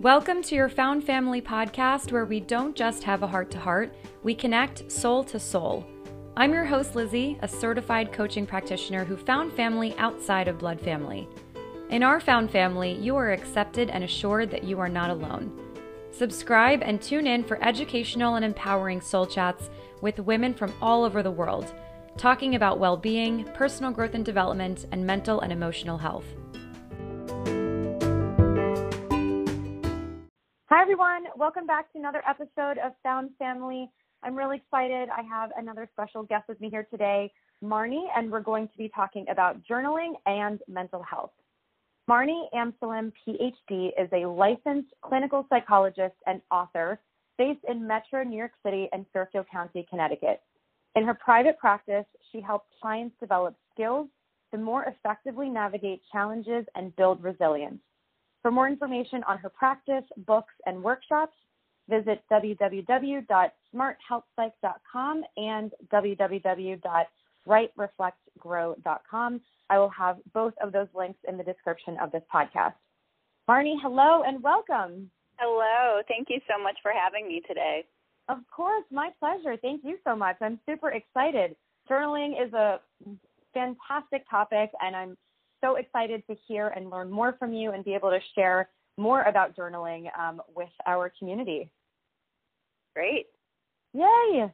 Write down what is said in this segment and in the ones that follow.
Welcome to your Found Family podcast, where we don't just have a heart to heart, we connect soul to soul. I'm your host, Lizzie, a certified coaching practitioner who found family outside of blood family. In our Found Family, you are accepted and assured that you are not alone. Subscribe and tune in for educational and empowering soul chats with women from all over the world, talking about well being, personal growth and development, and mental and emotional health. Welcome back to another episode of Found Family. I'm really excited. I have another special guest with me here today, Marni, and we're going to be talking about journaling and mental health. Marni Amsellem, PhD, is a licensed clinical psychologist and author based in Metro New York City and Fairfield County, Connecticut. In her private practice, she helps clients develop skills to more effectively navigate challenges and build resilience. For more information on her practice, books, and workshops, visit www.smarthealthpsych.com and www.writereflectgrow.com. I will have both of those links in the description of this podcast. Marni, hello and welcome. Hello. Thank you so much for having me today. Of course, my pleasure. Thank you so much. I'm super excited. Journaling is a fantastic topic, and I'm so excited to hear and learn more from you and be able to share more about journaling um, with our community. Great. Yay.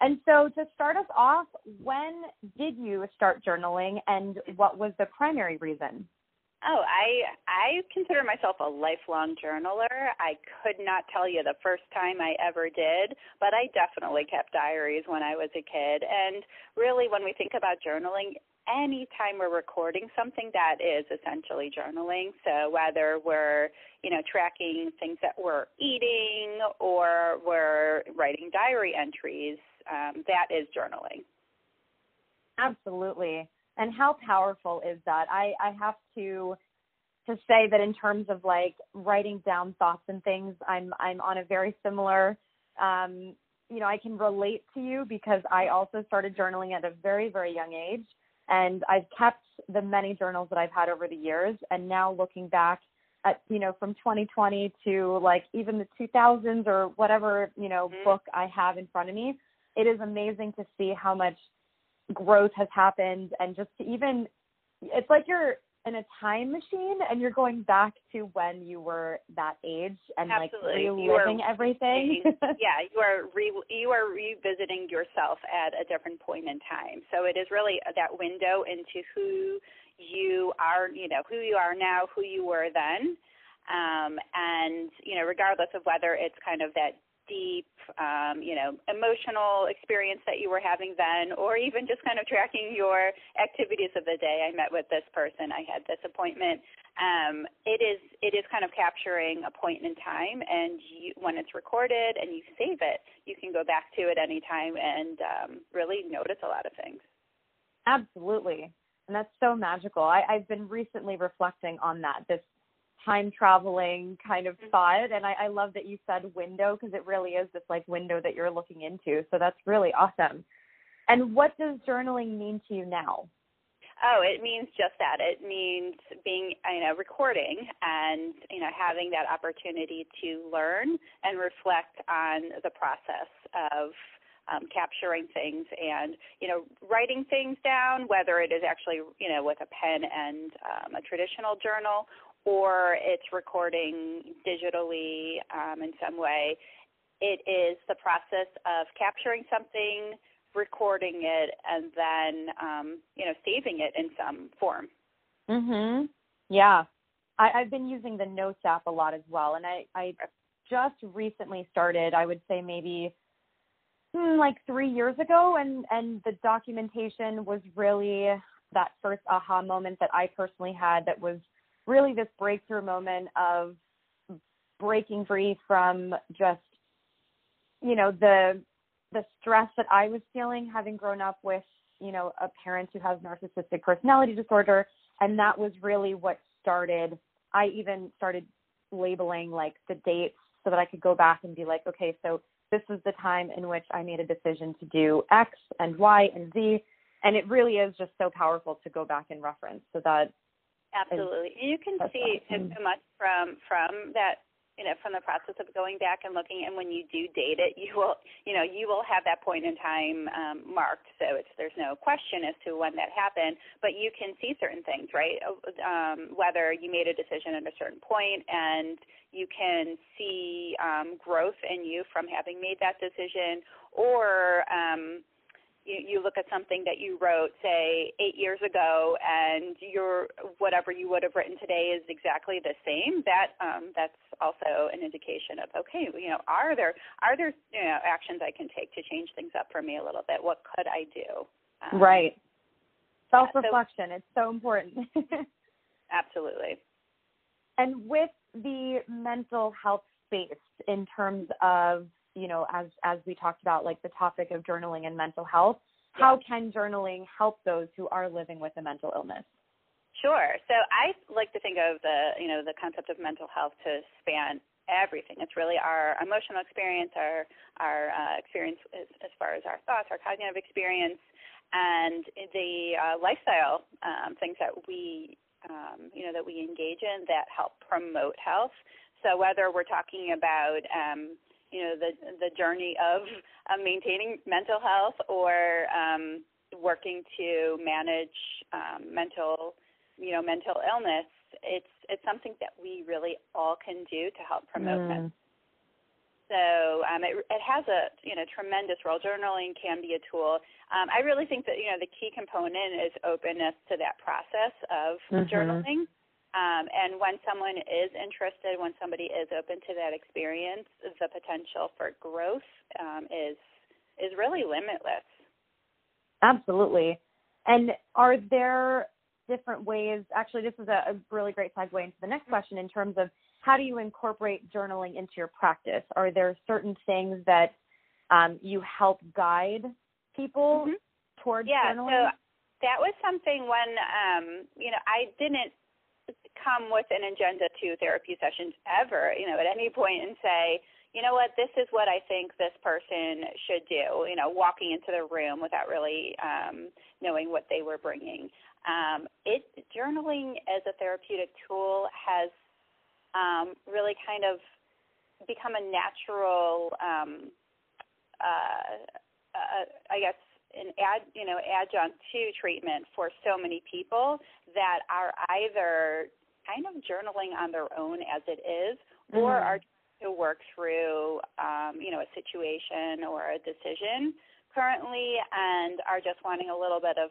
And so to start us off, when did you start journaling and what was the primary reason? Oh, I I consider myself a lifelong journaler. I could not tell you the first time I ever did, but I definitely kept diaries when I was a kid. And really when we think about journaling, anytime we're recording something that is essentially journaling. So whether we're you know tracking things that we're eating or we're writing diary entries um, that is journaling. Absolutely. And how powerful is that? I i have to to say that in terms of like writing down thoughts and things i'm i'm on a very similar um you know i can relate to you because i also started journaling at a very very young age and I've kept the many journals that I've had over the years. And now looking back at, you know, from 2020 to like even the 2000s or whatever, you know, mm-hmm. book I have in front of me, it is amazing to see how much growth has happened and just to even, it's like you're in a time machine and you're going back to when you were that age and Absolutely. like reliving everything. yeah, you are re, you are revisiting yourself at a different point in time. So it is really that window into who you are, you know, who you are now, who you were then. Um, and you know, regardless of whether it's kind of that deep, um, you know, emotional experience that you were having then, or even just kind of tracking your activities of the day. I met with this person. I had this appointment. Um, it is it is kind of capturing a point in time, and you, when it's recorded and you save it, you can go back to it anytime and um, really notice a lot of things. Absolutely, and that's so magical. I, I've been recently reflecting on that. This time traveling kind of thought and I, I love that you said window because it really is this like window that you're looking into. So that's really awesome. And what does journaling mean to you now? Oh it means just that. It means being you know recording and you know having that opportunity to learn and reflect on the process of um, capturing things and you know writing things down whether it is actually you know with a pen and um, a traditional journal or it's recording digitally um, in some way. It is the process of capturing something, recording it, and then um, you know saving it in some form. Mhm. Yeah, I, I've been using the Notes app a lot as well, and I I just recently started. I would say maybe hmm, like three years ago, and and the documentation was really that first aha moment that I personally had that was really this breakthrough moment of breaking free from just you know the the stress that I was feeling having grown up with you know a parent who has narcissistic personality disorder. And that was really what started I even started labeling like the dates so that I could go back and be like okay so this is the time in which I made a decision to do X and Y and Z. And it really is just so powerful to go back and reference so that Absolutely. And you can see awesome. so much from from that you know from the process of going back and looking and when you do date it you will you know you will have that point in time um, marked so it's there's no question as to when that happened but you can see certain things right um, whether you made a decision at a certain point and you can see um, growth in you from having made that decision or um, you, you look at something that you wrote, say, eight years ago, and your whatever you would have written today is exactly the same. That um, that's also an indication of okay, you know, are there are there you know actions I can take to change things up for me a little bit? What could I do? Um, right. Self reflection. Yeah, so, it's so important. absolutely. And with the mental health space in terms of you know, as as we talked about, like the topic of journaling and mental health. Yeah. How can journaling help those who are living with a mental illness? Sure. So I like to think of the you know the concept of mental health to span everything. It's really our emotional experience, our our uh, experience as, as far as our thoughts, our cognitive experience, and the uh, lifestyle um, things that we um, you know that we engage in that help promote health. So whether we're talking about um, you know the the journey of uh, maintaining mental health or um, working to manage um, mental you know mental illness it's it's something that we really all can do to help promote mm. mental so um, it, it has a you know tremendous role. Journaling can be a tool. Um, I really think that you know the key component is openness to that process of mm-hmm. journaling. Um, and when someone is interested, when somebody is open to that experience, the potential for growth um, is is really limitless. Absolutely. And are there different ways? Actually, this is a, a really great segue into the next question in terms of how do you incorporate journaling into your practice? Are there certain things that um, you help guide people mm-hmm. towards yeah, journaling? so that was something when um, you know I didn't come with an agenda to therapy sessions ever, you know, at any point and say, you know what, this is what I think this person should do, you know, walking into the room without really um, knowing what they were bringing. Um, it journaling as a therapeutic tool has um, really kind of become a natural, um, uh, uh, I guess, an ad, you know, adjunct to treatment for so many people that are either kind of journaling on their own as it is, mm-hmm. or are to work through, um, you know, a situation or a decision currently, and are just wanting a little bit of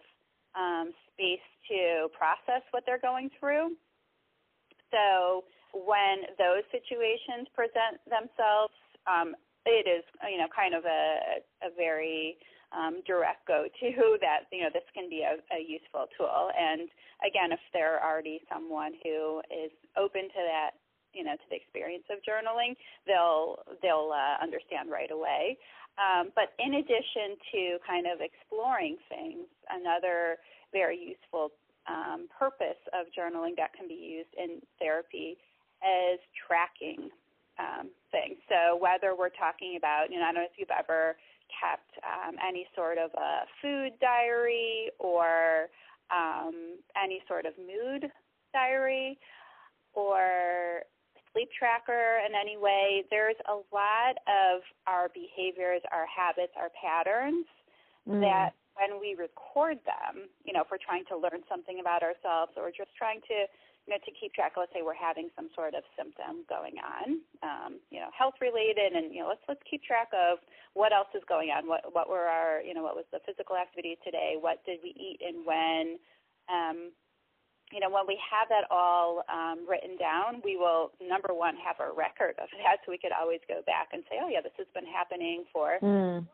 um, space to process what they're going through. So when those situations present themselves, um, it is, you know, kind of a, a very um, direct go-to that you know this can be a, a useful tool. And again, if they're already someone who is open to that, you know, to the experience of journaling, they'll they'll uh, understand right away. Um, but in addition to kind of exploring things, another very useful um, purpose of journaling that can be used in therapy is tracking um, things. So whether we're talking about, you know, I don't know if you've ever kept um, any sort of a food diary or um, any sort of mood diary or sleep tracker in any way. There's a lot of our behaviors, our habits, our patterns mm. that when we record them, you know, if we're trying to learn something about ourselves or just trying to you know, to keep track. Let's say we're having some sort of symptom going on, um, you know, health related, and you know, let's let's keep track of what else is going on. What what were our, you know, what was the physical activity today? What did we eat and when? Um, you know, when we have that all um, written down, we will number one have a record of that, so we could always go back and say, oh yeah, this has been happening for mm.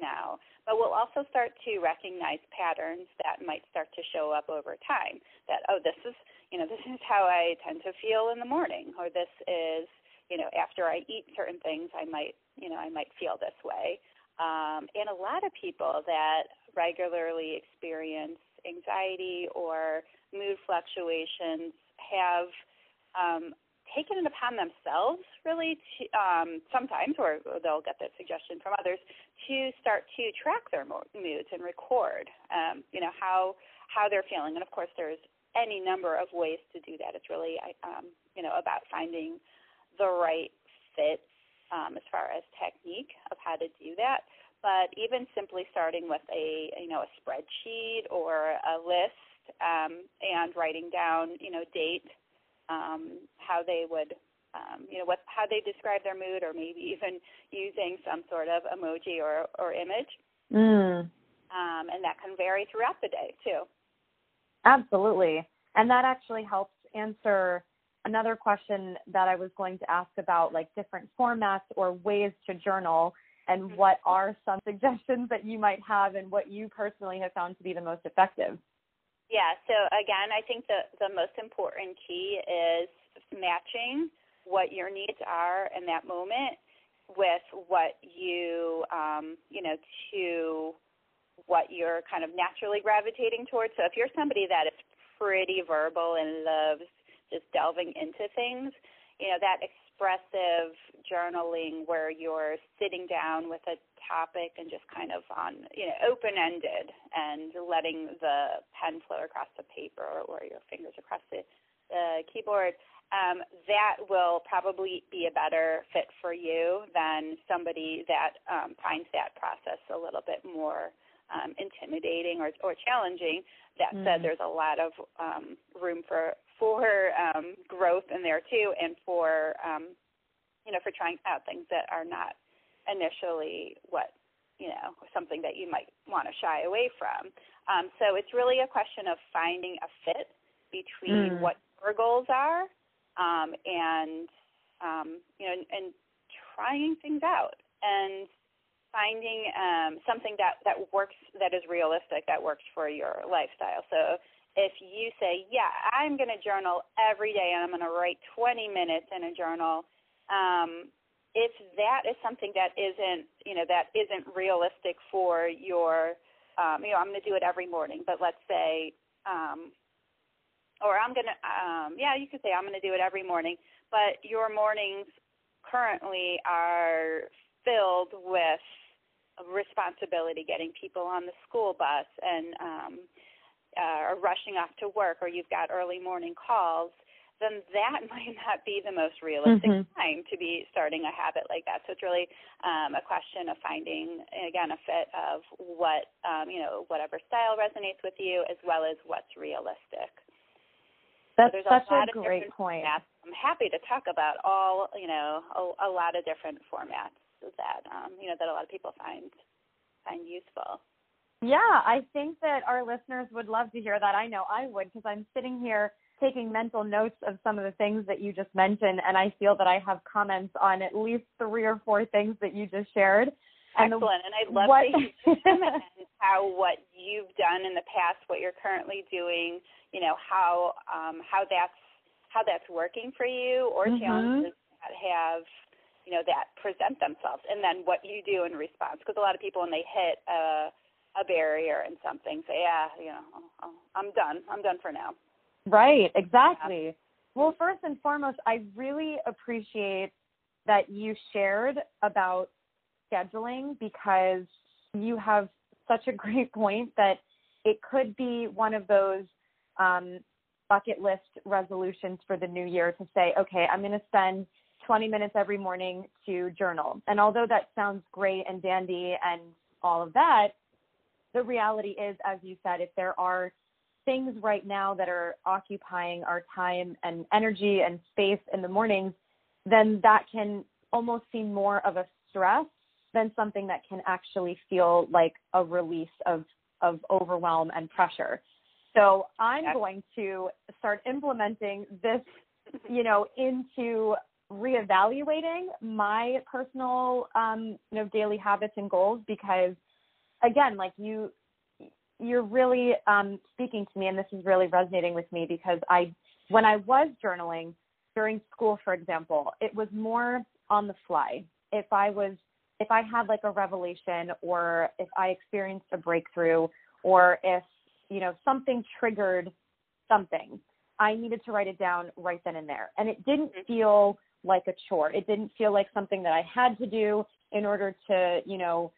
now. But we'll also start to recognize patterns that might start to show up over time. That oh, this is you know, this is how I tend to feel in the morning, or this is, you know, after I eat certain things, I might, you know, I might feel this way. Um, and a lot of people that regularly experience anxiety or mood fluctuations have um, taken it upon themselves, really, to, um, sometimes, or they'll get that suggestion from others, to start to track their moods and record, um, you know, how how they're feeling. And of course, there's any number of ways to do that. It's really, um, you know, about finding the right fit um, as far as technique of how to do that. But even simply starting with a you know a spreadsheet or a list um, and writing down you know date, um, how they would um, you know what how they describe their mood, or maybe even using some sort of emoji or or image. Mm. Um, and that can vary throughout the day too. Absolutely, and that actually helps answer another question that I was going to ask about like different formats or ways to journal and mm-hmm. what are some suggestions that you might have and what you personally have found to be the most effective? Yeah, so again, I think the, the most important key is matching what your needs are in that moment with what you, um, you know, to what you're kind of naturally gravitating towards. So if you're somebody that is pretty verbal and loves just delving into things, you know, that expressive journaling where you're sitting down with a topic and just kind of on you know open ended and letting the pen flow across the paper or your fingers across the, the keyboard um, that will probably be a better fit for you than somebody that um, finds that process a little bit more um, intimidating or, or challenging. That mm. said, there's a lot of um, room for for um, growth in there too, and for um, you know for trying out things that are not initially what you know something that you might want to shy away from. Um, so it's really a question of finding a fit between mm. what your goals are um, and um, you know and, and trying things out and finding um, something that that works that is realistic that works for your lifestyle. So if you say, yeah, I'm going to journal every day and I'm going to write 20 minutes in a journal, um, if that is something that isn't, you know, that isn't realistic for your, um, you know, I'm going to do it every morning, but let's say, um, or I'm going to, um, yeah, you could say I'm going to do it every morning, but your mornings currently are filled with responsibility getting people on the school bus and, um, uh, or rushing off to work or you've got early morning calls, then that might not be the most realistic mm-hmm. time to be starting a habit like that. So it's really um, a question of finding, again, a fit of what, um, you know, whatever style resonates with you as well as what's realistic. That's so such a, a great point. Formats. I'm happy to talk about all, you know, a, a lot of different formats that, um, you know, that a lot of people find find useful. Yeah, I think that our listeners would love to hear that. I know I would because I'm sitting here taking mental notes of some of the things that you just mentioned, and I feel that I have comments on at least three or four things that you just shared. And Excellent, the, and I'd love what, to hear how what you've done in the past, what you're currently doing, you know, how um, how that's how that's working for you, or mm-hmm. challenges that have you know that present themselves, and then what you do in response. Because a lot of people, when they hit a a barrier and something. Say, yeah, you know, I'm done. I'm done for now. Right, exactly. Yeah. Well, first and foremost, I really appreciate that you shared about scheduling because you have such a great point that it could be one of those um, bucket list resolutions for the new year to say, okay, I'm going to spend 20 minutes every morning to journal. And although that sounds great and dandy and all of that, the reality is, as you said, if there are things right now that are occupying our time and energy and space in the mornings, then that can almost seem more of a stress than something that can actually feel like a release of, of overwhelm and pressure. So I'm going to start implementing this, you know, into reevaluating my personal, um, you know, daily habits and goals because again, like you, you're really um, speaking to me, and this is really resonating with me because I, when I was journaling during school, for example, it was more on the fly. If I was, if I had like a revelation, or if I experienced a breakthrough, or if you know something triggered something, I needed to write it down right then and there, and it didn't mm-hmm. feel like a chore. It didn't feel like something that I had to do in order to, you know,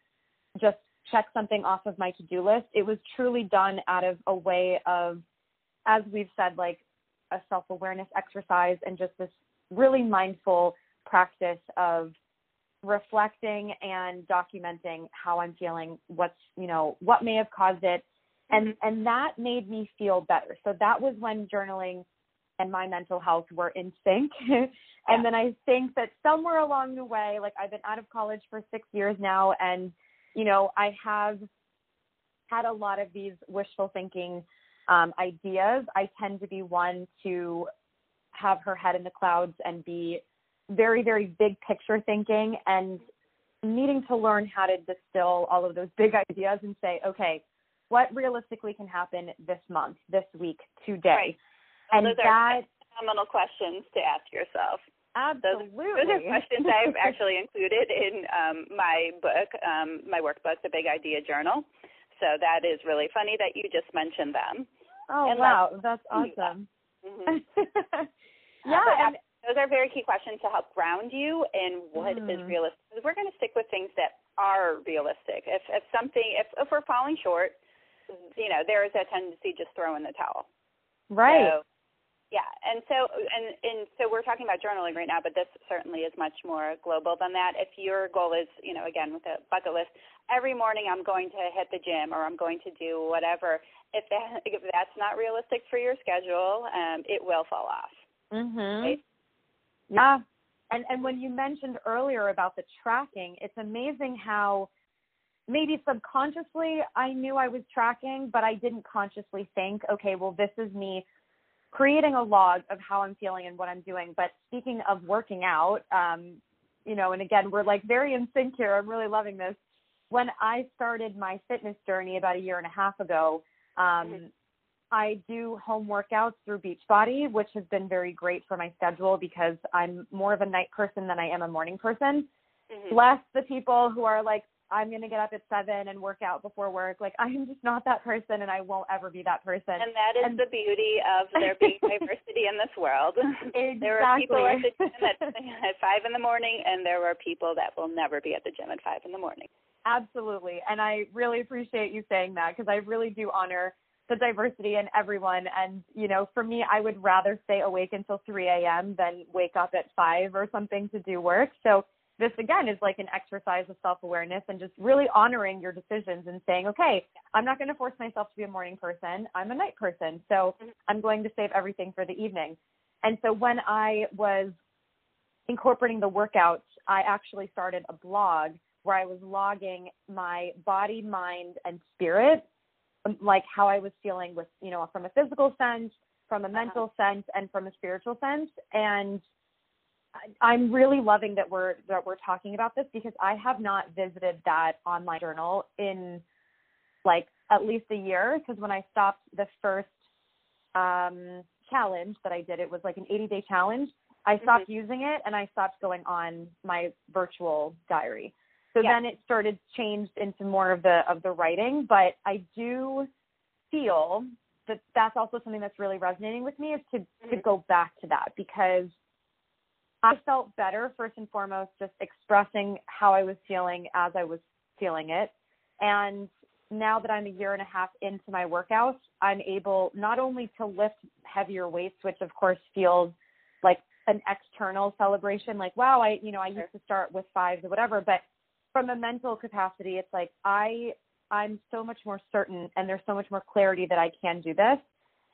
just check something off of my to-do list. It was truly done out of a way of, as we've said, like a self-awareness exercise and just this really mindful practice of reflecting and documenting how I'm feeling, what's, you know, what may have caused it. And Mm-hmm. and that made me feel better. So that was when journaling and my mental health were in sync. and Yeah. then I think that somewhere along the way, like I've been out of college for 6 years now and you know, I have had a lot of these wishful thinking um, ideas. I tend to be one to have her head in the clouds and be very, very big picture thinking and needing to learn how to distill all of those big ideas and say, okay, what realistically can happen this month, this week, today? Right. And Those are that phenomenal questions to ask yourself. Absolutely Those are questions I've actually included in um, my book, um, my workbook, The Big Idea Journal. So that is really funny that you just mentioned them. oh and wow, that's awesome. hmm yeah, but and those are very key questions to help ground you in what is Mhm. realistic. We're going to stick with things that are realistic. If if something if if we're falling short, you know, there is a tendency just throw in the towel. right. So, yeah, and so and and so we're talking about journaling right now, but this certainly is much more global than that. If your goal is, you know, again with a bucket list, every morning I'm going to hit the gym or I'm going to do whatever. If that if that's not realistic for your schedule, um, it will fall off. Mhm. Right? Yeah. And and when you mentioned earlier about the tracking, it's amazing how maybe subconsciously I knew I was tracking, but I didn't consciously think, okay, well this is me creating a log of how I'm feeling and what I'm doing. But speaking of working out, um, you know, and again, we're like very in sync here. I'm really loving this. When I started my fitness journey about a year and a half ago, um, Mhm. I do home workouts through Beachbody, which has been very great for my schedule because I'm more of a night person than I am a morning person. Mhm. Bless the people who are like, I'm going to get up at seven and work out before work. Like, I am just not that person and I won't ever be that person. And that is And- the beauty of there being diversity in this world. There are people at the gym at, at five in the morning, and there are people that will never be at the gym at five in the morning. Absolutely. And I really appreciate you saying that because I really do honor the diversity in everyone. And, you know, for me, I would rather stay awake until 3 a.m. than wake up at 5 or something to do work. So this, again, is like an exercise of self awareness and just really honoring your decisions and saying, okay, I'm not going to force myself to be a morning person. I'm a night person. So. I'm going to save everything for the evening. And so when I was incorporating the workouts, I actually started a blog where I was logging my body, mind, and spirit, um, like how I was feeling with, you know, from a physical sense, from a mental sense, and from a spiritual sense. And I'm really loving that we're that we're talking about this because I have not visited that online journal in like at least a year. Because when I stopped the first um, challenge that I did, it was like an 80 day challenge. I stopped using it and I stopped going on my virtual diary. So Yeah. then it started changed into more of the of the writing, but I do feel that that's also something that's really resonating with me is to to Mhm. go back to that because I felt better first and foremost just expressing how I was feeling as I was feeling it. And now that I'm a year and a half into my workouts, I'm able not only to lift heavier weights, which of course feels like an external celebration, like, wow, I, you know, I used to start with fives or whatever, but from a mental capacity, it's like I, I'm so much more certain and there's so much more clarity that I can do this.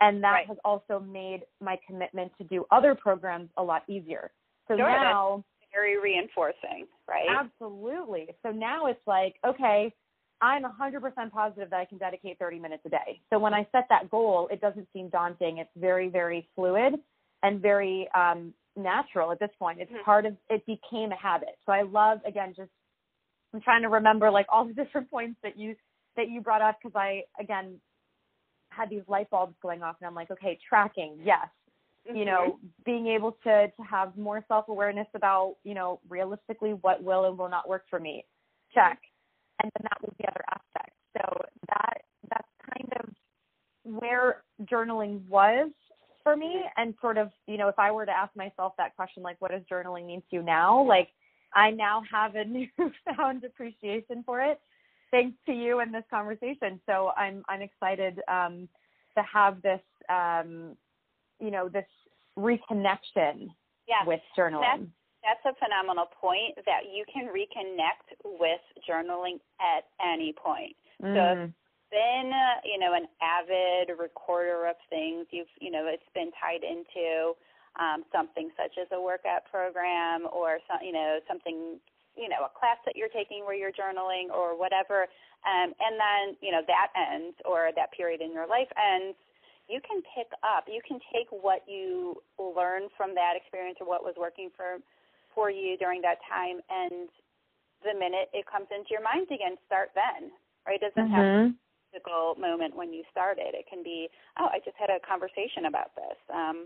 And that Right. has also made my commitment to do other programs a lot easier. So Sure, now, Very reinforcing, right? Absolutely. So now it's like, okay, I'm 100% positive that I can dedicate 30 minutes a day. So when I set that goal, it doesn't seem daunting. It's very, very fluid and very um, natural at this point. It's Mhm. part of, it became a habit. So I love, again, just, I'm trying to remember like all the different points that you, that you brought up because I, again, had these light bulbs going off and I'm like, okay, tracking, yes you Mhm. know being able to to have more self awareness about you know realistically what will and will not work for me check. And then that was the other aspect. So that that's kind of where journaling was for me and sort of you know if i were to ask myself that question like what does journaling mean to you now? Like i now have a newfound appreciation for it thanks to you and this conversation. So i'm i'm excited um to have this um you know this reconnection yeah. with journaling. that's a phenomenal point that you can reconnect with journaling at any point. Mm. So if you've been, uh, you know, an avid recorder of things, you've, you know, it's been tied into um, something such as a workout program or some, you know, something, you know, a class that you're taking where you're journaling or whatever, um, and then, you know, that ends or that period in your life ends you can pick up you can take what you learned from that experience or what was working for for you during that time and the minute it comes into your mind again, start then. Right? It doesn't mm-hmm. have a physical moment when you started. It can be, oh, I just had a conversation about this. Um,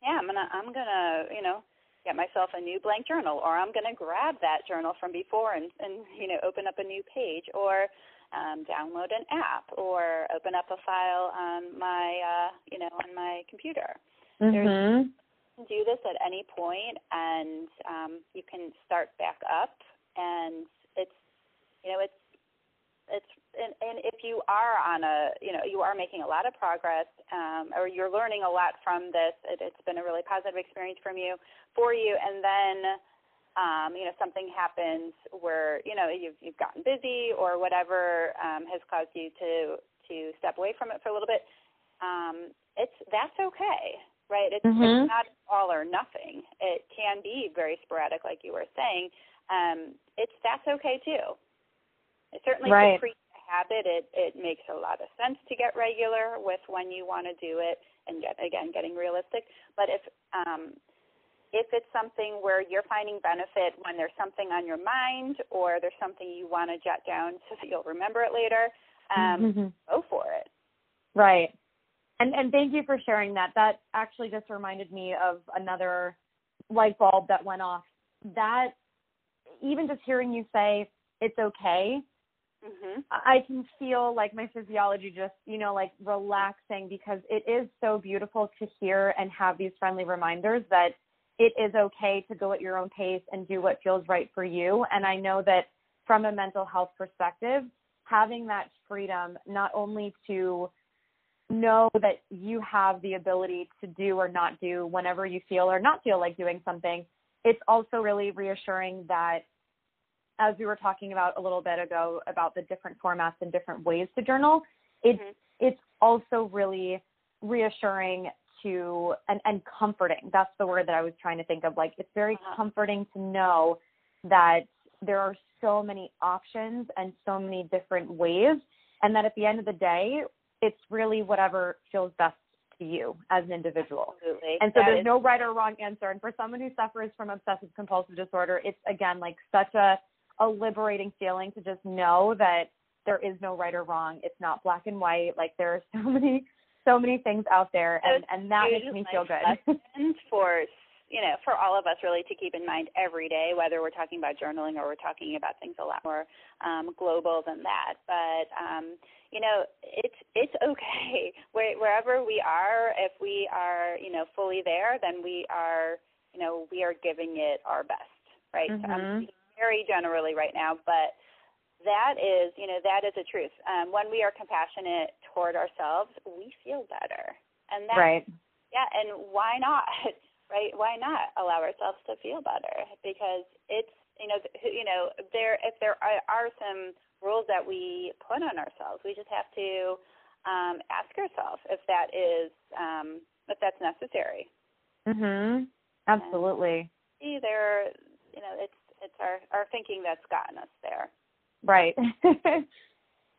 yeah, I'm gonna I'm gonna, you know, get myself a new blank journal or I'm gonna grab that journal from before and, and you know, open up a new page or um, download an app or open up a file on my uh, you know, on my computer. Mm-hmm. Do this at any point and um, you can start back up and it's you know it's it's and, and if you are on a you know you are making a lot of progress um, or you're learning a lot from this it, it's been a really positive experience from you for you and then um, you know something happens where you know you've you've gotten busy or whatever um, has caused you to to step away from it for a little bit um, it's that's okay right? It's, mm-hmm. it's not all or nothing. It can be very sporadic, like you were saying. Um, it's that's okay too. It certainly right. to create a habit, it it makes a lot of sense to get regular with when you want to do it, and get again getting realistic. But if um, if it's something where you're finding benefit when there's something on your mind or there's something you want to jot down so that you'll remember it later, um, mm-hmm. go for it. Right. And and thank you for sharing that. That actually just reminded me of another light bulb that went off. That even just hearing you say it's okay, mm-hmm. I can feel like my physiology just you know like relaxing because it is so beautiful to hear and have these friendly reminders that it is okay to go at your own pace and do what feels right for you. And I know that from a mental health perspective, having that freedom not only to know that you have the ability to do or not do whenever you feel or not feel like doing something. It's also really reassuring that, as we were talking about a little bit ago about the different formats and different ways to journal, it's mm-hmm. it's also really reassuring to and, and comforting. That's the word that I was trying to think of. Like it's very uh-huh. comforting to know that there are so many options and so many different ways and that at the end of the day it's really whatever feels best to you as an individual. Absolutely. And so that there's is- no right or wrong answer. And for someone who suffers from obsessive compulsive disorder, it's again like such a a liberating feeling to just know that there is no right or wrong. It's not black and white. Like there are so many so many things out there and, and that makes me feel good. and for you know, for all of us really to keep in mind every day, whether we're talking about journaling or we're talking about things a lot more um, global than that. But um, you know, it's it's okay Where, wherever we are. If we are, you know, fully there, then we are, you know, we are giving it our best, right? Mm-hmm. So I'm very generally right now, but that is, you know, that is a truth. Um, when we are compassionate toward ourselves, we feel better, and that, right. yeah, and why not? right? Why not allow ourselves to feel better? Because it's you know you know there if there are, are some rules that we put on ourselves, we just have to um, ask ourselves if that is um, if that's necessary. Mhm. Absolutely. And see, there, you know, it's it's our our thinking that's gotten us there. Right.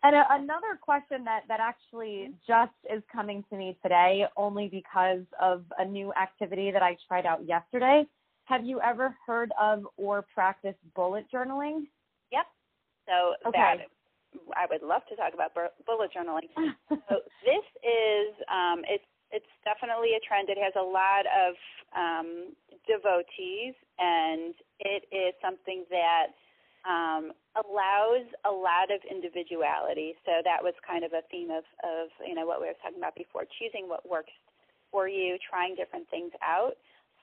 And a, another question that, that actually just is coming to me today, only because of a new activity that I tried out yesterday. Have you ever heard of or practiced bullet journaling? Yep. So okay. that I would love to talk about bullet journaling. so this is um, it's it's definitely a trend. It has a lot of um, devotees, and it is something that um, allows a lot of individuality. So that was kind of a theme of, of you know what we were talking about before, choosing what works for you, trying different things out.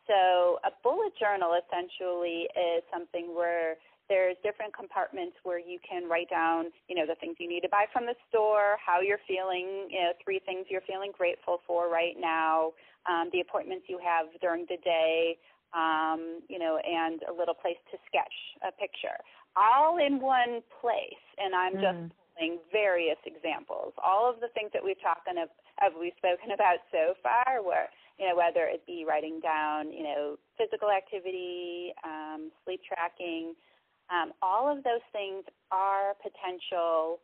So a bullet journal essentially is something where there's different compartments where you can write down, you know, the things you need to buy from the store, how you're feeling, you know, three things you're feeling grateful for right now, um, the appointments you have during the day, um, you know, and a little place to sketch a picture, all in one place. And I'm mm. just pulling various examples. All of the things that we've talked of, have we spoken about so far, where you know whether it be writing down, you know, physical activity, um, sleep tracking, um, all of those things are potential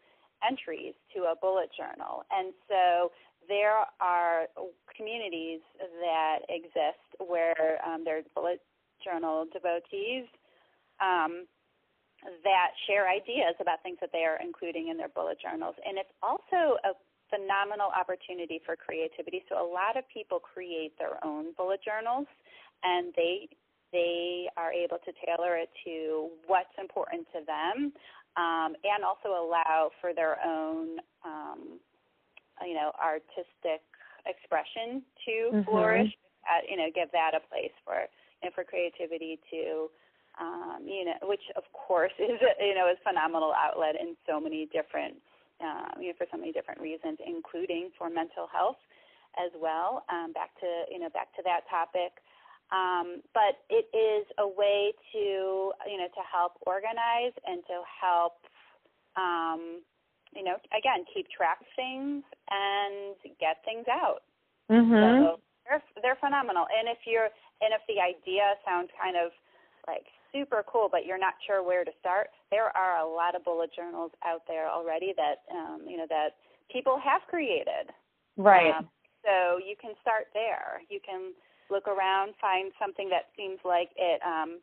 entries to a bullet journal. And so there are communities that exist where um, there's bullet journal devotees um, that share ideas about things that they are including in their bullet journals. And it's also a phenomenal opportunity for creativity. So a lot of people create their own bullet journals and they they are able to tailor it to what's important to them um, and also allow for their own um, you know artistic expression to mm-hmm. flourish. Uh, you know, give that a place for know, for creativity to um, you know, which of course is you know is phenomenal outlet in so many different um, you know for so many different reasons, including for mental health as well. Um, back to you know back to that topic. Um, but it is a way to you know to help organize and to help um, you know, again, keep track of things and get things out. Mm-hmm. So they're they're phenomenal. And if you're and if the idea sounds kind of like super cool, but you're not sure where to start, there are a lot of bullet journals out there already that um, you know that people have created. Right. Um, so you can start there. You can look around, find something that seems like it um,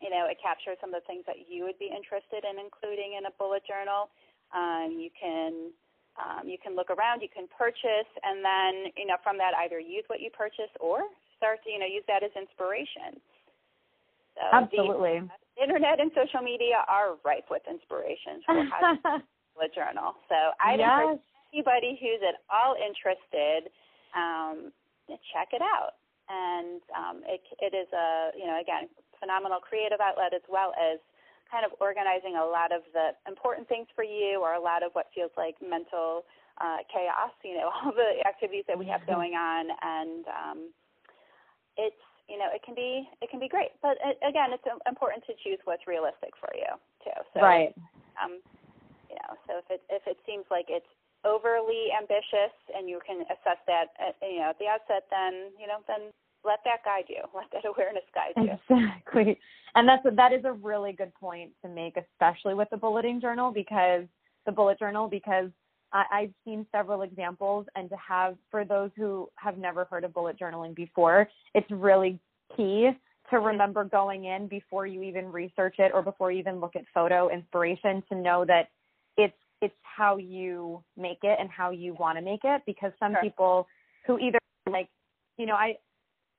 you know, it captures some of the things that you would be interested in including in a bullet journal um, you can um, you can look around, you can purchase, and then you know from that either use what you purchase or start to you know use that as inspiration. So Absolutely. The internet and social media are ripe with inspiration for how to journal. So I'd yes. encourage anybody who's at all interested, um, check it out. And um, it, it is a you know again phenomenal creative outlet as well as kind of organizing a lot of the important things for you or a lot of what feels like mental uh, chaos, you know, all the activities that we have going on. And um, it's, you know, it can be it can be great, but it, again, it's important to choose what's realistic for you too. So, right. Um, you know, so if it if it seems like it's overly ambitious and you can assess that, at, you know, at the outset, then you know, then let that guide you. Let that awareness guide you. Exactly. And that's that is a really good point to make, especially with the bulleting journal because the bullet journal because I, I've seen several examples and to have for those who have never heard of bullet journaling before, it's really key to remember going in before you even research it or before you even look at photo inspiration to know that it's it's how you make it and how you want to make it because some sure. people who either like you know I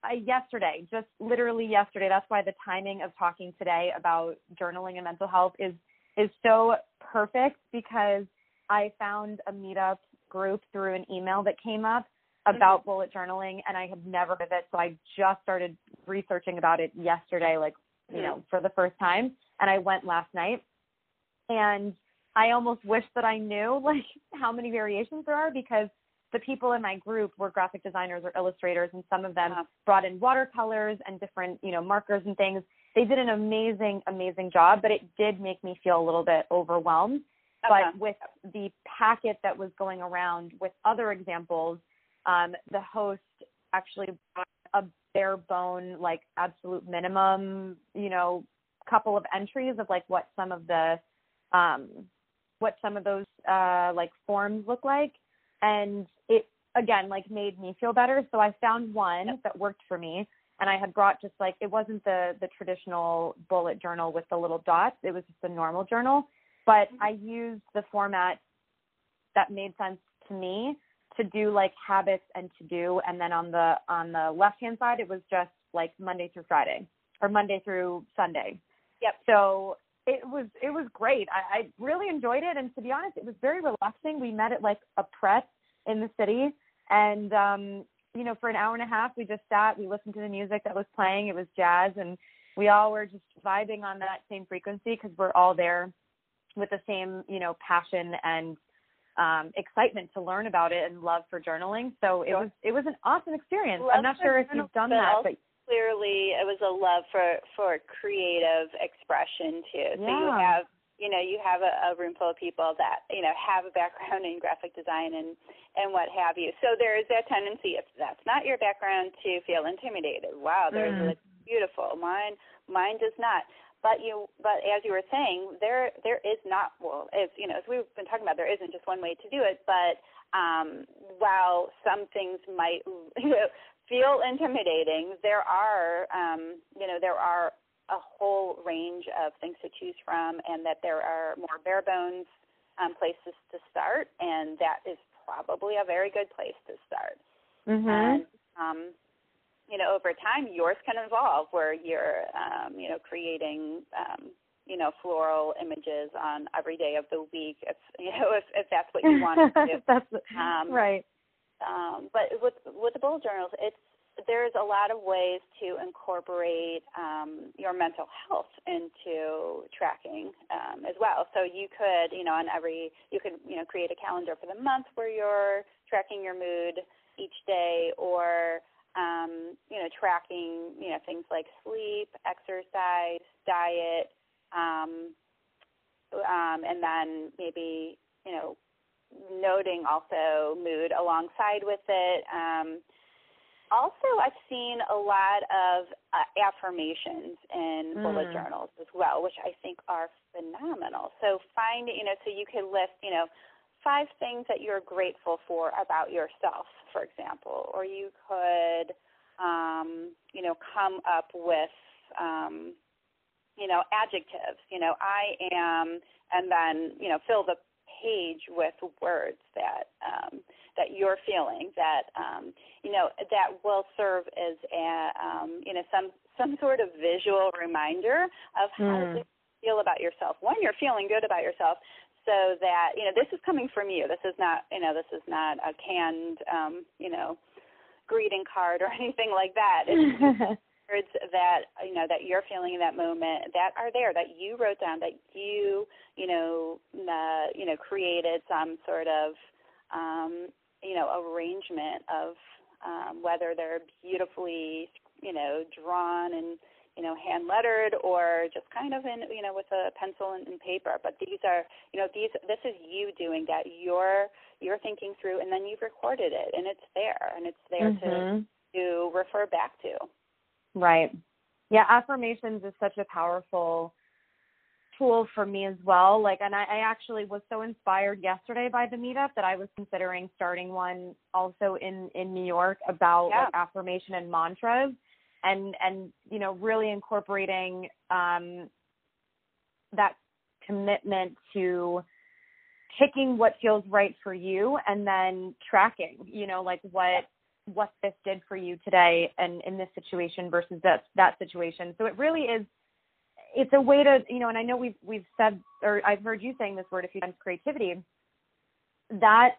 I, yesterday, just literally yesterday. That's why the timing of talking today about journaling and mental health is is so perfect because I found a meetup group through an email that came up about mm-hmm. bullet journaling and I had never heard of it. So I just started researching about it yesterday, like, you know, for the first time. And I went last night and I almost wish that I knew like how many variations there are because the people in my group were graphic designers or illustrators and some of them uh-huh. brought in watercolors and different you know markers and things they did an amazing amazing job but it did make me feel a little bit overwhelmed but with the packet that was going around with other examples um, the host actually brought a bare bone like absolute minimum you know couple of entries of like what some of the um what some of those uh like forms look like. And it again like made me feel better. So i found one yep. that worked for me. And i had brought just like it wasn't the the traditional bullet journal with the little dots. It was just a normal journal but i used the format that made sense to me to do like habits and to do and then on the on the left hand side it was just like monday through friday or monday through sunday yep so it was it was great. I, I really enjoyed it, and to be honest, it was very relaxing. We met at like a press in the city, and um, you know, for an hour and a half, we just sat. We listened to the music that was playing. It was jazz, and we all were just vibing on that same frequency because we're all there with the same you know passion and um, excitement to learn about it and love for journaling. So it was it was an awesome experience. Love I'm not sure if you've done that, but clearly it was a love for for creative expression too. Yeah. So you have you know you have a, a room full of people that you know have a background in graphic design and and what have you. So there is that tendency if that's not your background to feel intimidated. Wow, there's Mm. like beautiful. Mine mine does not. But you but as you were saying, there there is not well as you know, as we've been talking about, there isn't just one way to do it, but um while some things might you know, feel intimidating, there are um you know, there are a whole range of things to choose from and that there are more bare bones um, places to start and that is probably a very good place to start. Mhm. And um, you know, over time, yours can evolve where you're, um, you know, creating, um, you know, floral images on every day of the week, if you know, if if that's what you want to do. That's Um, right. Um, but with with the bullet journals, it's there's a lot of ways to incorporate um, your mental health into tracking um, as well. So you could, you know, on every you could, you know, create a calendar for the month where you're tracking your mood each day, or um, you know, tracking, you know, things like sleep, exercise, diet, um, um, and then maybe, you know, noting also mood alongside with it. Um, also, I've seen a lot of uh, affirmations in bullet Mm. journals as well, which I think are phenomenal. So find, you know, so you could list, you know, five things that you're grateful for about yourself, for example, or you could, um, you know, come up with, um, you know, adjectives. You know, I am, and then you know, fill the page with words that um, that you're feeling that um, you know that will serve as a um, you know some some sort of visual reminder of how Mm. to feel about yourself when you're feeling good about yourself so that you know this is coming from you. This is not you know this is not a canned um you know greeting card or anything like that. It's words that you know that you're feeling in that moment that are there that you wrote down that you you know uh, you know created some sort of um you know arrangement of um whether they're beautifully you know drawn and you know hand lettered or just kind of in you know with a pencil and, and paper but these are you know these this is you doing that you're you're thinking through and then you've recorded it and it's there and it's there to Mhm. to refer back to Right. Yeah, affirmations is such a powerful tool for me as well. Like and I, I actually was so inspired yesterday by the meetup that I was considering starting one also in in New York about Yeah. like affirmation and mantras and and you know really incorporating um that commitment to picking what feels right for you and then tracking you know like what what this did for you today and in this situation versus that that situation. So it really is it's a way to you know and i know we've we've said or i've heard you saying this word a few times creativity that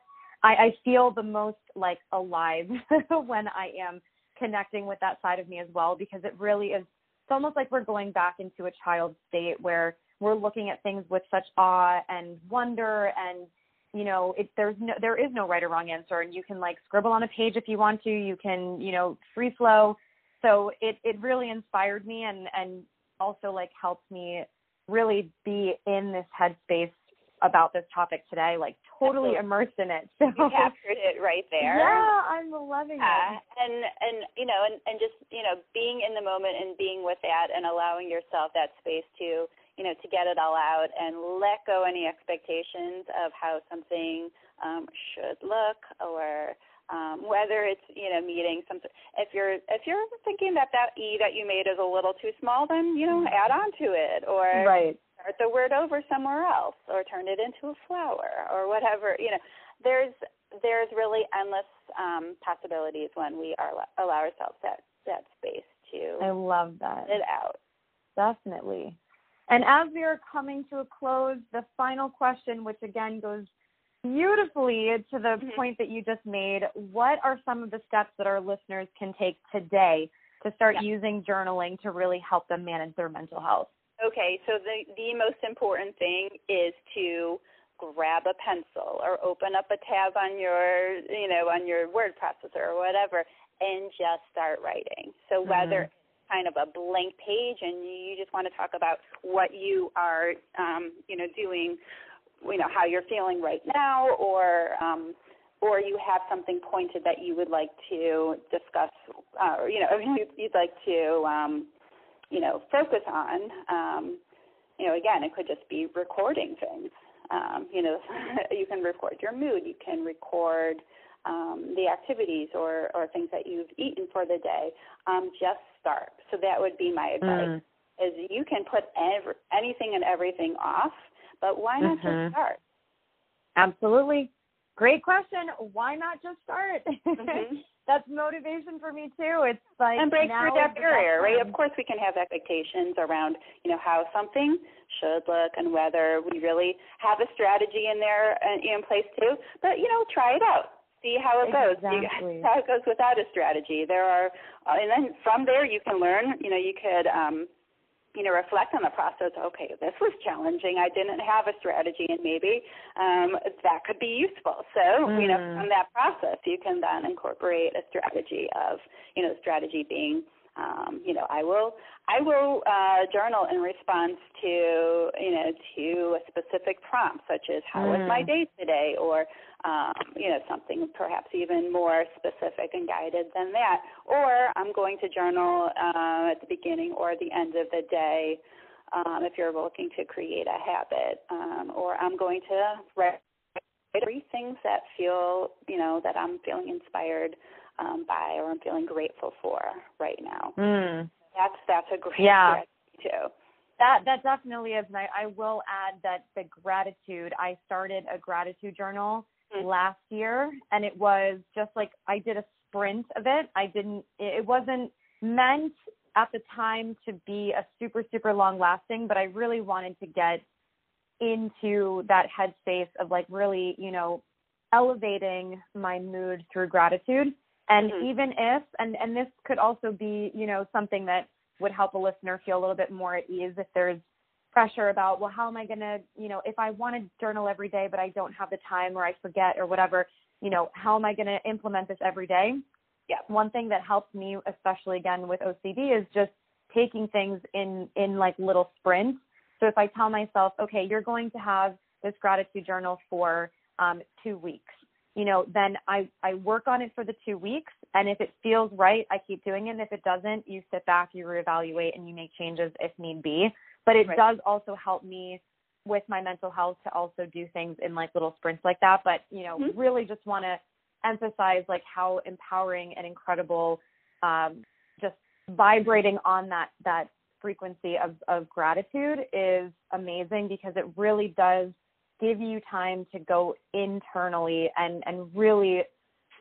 i i feel the most like alive when i am connecting with that side of me as well because it really is it's almost like we're going back into a child state where we're looking at things with such awe and wonder and you know it there's no there is no right or wrong answer. And you can like scribble on a page if you want to. You can you know free flow. So it it really inspired me and and also like helped me really be in this headspace about this topic today like totally immersed in it so. you captured it right there. Yeah i'm loving Uh, it and and you know and and just you know being in the moment and being with that and allowing yourself that space to you know to get it all out and let go any expectations of how something um should look or um whether it's you know meeting some if you're if you're thinking that that e that you made is a little too small then you know add on to it or right start the word over somewhere else or turn it into a flower or whatever you know there's there's really endless um possibilities when we are allow ourselves that that space to i love that it out Definitely. And as we are coming to a close, the final question, which again goes beautifully to the Mhm. point that you just made, what are some of the steps that our listeners can take today to start Yeah. using journaling to really help them manage their mental health? Okay so the the most important thing is to grab a pencil or open up a tab on your you know on your word processor or whatever and just start writing so whether Mhm. kind of a blank page and you just want to talk about what you are, um, you know, doing, you know, how you're feeling right now, or um, or you have something pointed that you would like to discuss, uh, or you know, you'd like to, um, you know, focus on. Um, you know, again, it could just be recording things. Um, you know, you can record your mood. You can record um, the activities or, or things that you've eaten for the day. Um, just start. So that would be my advice. Mm. Is you can put every, anything and everything off, but why not mm-hmm. just start? Absolutely. Great question. Why not just start? Mm-hmm. That's motivation for me too. It's like and break through that barrier, right? Of course, we can have expectations around, you know, how something should look and whether we really have a strategy in there uh, in place too. But you know, try it out see how it goes. Exactly. You, how it goes without a strategy. There are, uh, and then from there you can learn. You know, you could, um, you know, reflect on the process. Okay, this was challenging. I didn't have a strategy, and maybe um, that could be useful. So, mm. you know, mm. from that process, you can then incorporate a strategy of, you know, strategy being um, you know, I will I will uh, journal in response to you know to a specific prompt, such as how mm. was my mm. day today, or um, you know something perhaps even more specific and guided than that. Or I'm going to journal uh, at the beginning or the end of the day um, if you're looking to create a habit, um, or I'm going to write three things that feel you know that I'm feeling inspired um, by or I'm feeling grateful for right now. Mm. That's that's a great yeah. too. That that definitely is, and I, I will add that the gratitude. I started a gratitude journal mm. last year, and it was just like I did a sprint of it. I didn't. It wasn't meant at the time to be a super super long lasting, but I really wanted to get into that headspace of like really, you know, elevating my mood through gratitude and mm-hmm. even if, and, and this could also be, you know, something that would help a listener feel a little bit more at ease if there's pressure about, well, how am I going to, you know, if I want to journal every day, but I don't have the time or I forget or whatever, you know, how am I going to implement this every day? Yeah. One thing that helps me, especially again with OCD, is just taking things in, in like little sprints. So if I tell myself, okay, you're going to have this gratitude journal for um, two weeks you know, then I, I work on it for the two weeks. And if it feels right, I keep doing it. And if it doesn't, you sit back, you reevaluate, and you make changes if need be. But it right. does also help me with my mental health to also do things in like little sprints like that. But, you know, mm-hmm. really just want to emphasize like how empowering and incredible um, just vibrating on that, that frequency of, of gratitude is amazing because it really does – give you time to go internally and, and really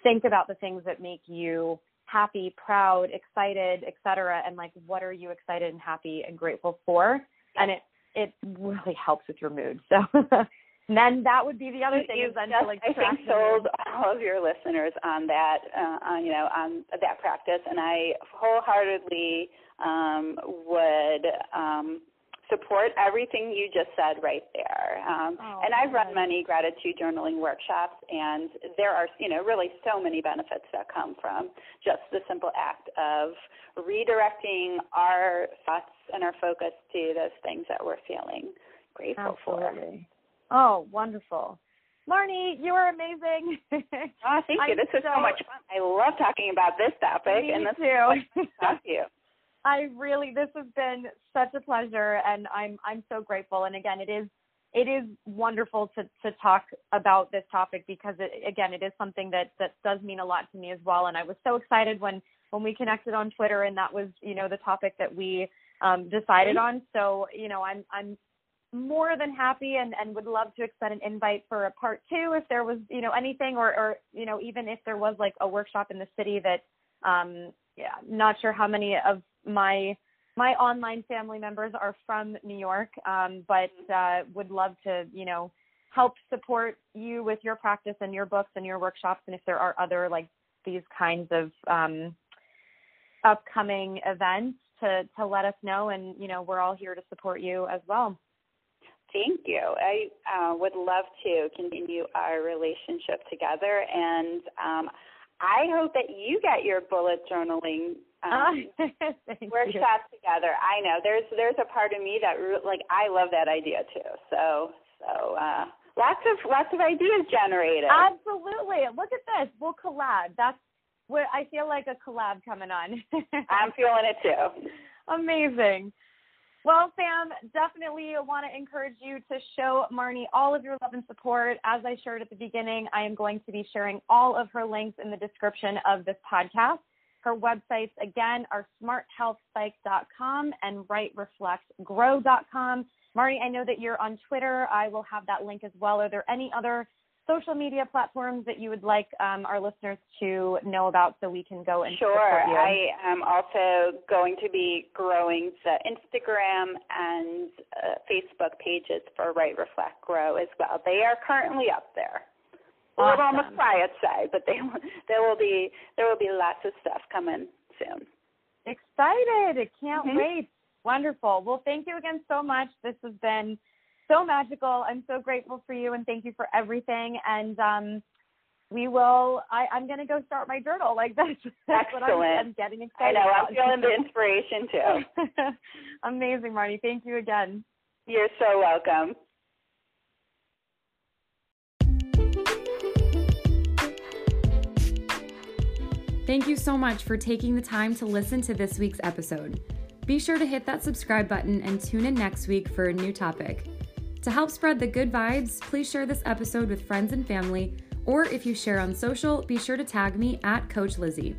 think about the things that make you happy, proud, excited, etc. And like, what are you excited and happy and grateful for? And it, it really helps with your mood. So then that would be the other thing you is then just, to like I think sold all of your listeners on that, uh, on, you know, on that practice. And I wholeheartedly um, would, um, support everything you just said right there. Um, oh, and I've run many gratitude journaling workshops, and there are, you know, really so many benefits that come from just the simple act of redirecting our thoughts and our focus to those things that we're feeling grateful Absolutely. for. Oh, wonderful. Marni, you are amazing. oh, thank you. this was so, so much fun. I love talking about this topic. Me and this too. talk to you. I really this has been such a pleasure and I'm I'm so grateful. And again it is it is wonderful to to talk about this topic because it, again it is something that that does mean a lot to me as well. And I was so excited when when we connected on Twitter and that was you know the topic that we um decided on. So you know I'm I'm more than happy and and would love to extend an invite for a part 2 if there was you know anything or or you know even if there was like a workshop in the city that um yeah not sure how many of my my online family members are from New York, um, but uh, would love to, you know, help support you with your practice and your books and your workshops. And if there are other like these kinds of um, upcoming events, to to let us know. And you know, we're all here to support you as well. Thank you. I uh, would love to continue our relationship together, and um, I hope that you get your bullet journaling Um, workshops you. together. I know there's there's a part of me that like I love that idea too. So so uh, lots of lots of ideas generated. Absolutely. Look at this. We'll collab. That's what I feel like a collab coming on. I'm feeling it too. Amazing. Well, Sam, definitely want to encourage you to show Marni all of your love and support. As I shared at the beginning, I am going to be sharing all of her links in the description of this podcast. Her websites, again, are smarthealthspike.com and writereflectgrow.com. Marni, I know that you're on Twitter. I will have that link as well. Are there any other social media platforms that you would like um, our listeners to know about so we can go and support you? sure i am also going to be growing the instagram and uh, facebook pages for Write Reflect Grow as well they are currently up there a little on the quiet side but they there will be there will be lots of stuff coming soon excited I can't mm-hmm. wait wonderful well thank you again so much this has been so magical. I'm so grateful for you and thank you for everything. And um, we will. I, I'm going to go start my journal. Like that's, that's Excellent. what I'm, I'm getting excited. I know. About. I'm feeling the inspiration too. Amazing, Marni. Thank you again. You're so welcome. Thank you so much for taking the time to listen to this week's episode. Be sure to hit that subscribe button and tune in next week for a new topic. To help spread the good vibes, please share this episode with friends and family, or if you share on social, be sure to tag me at Coach Lizzie.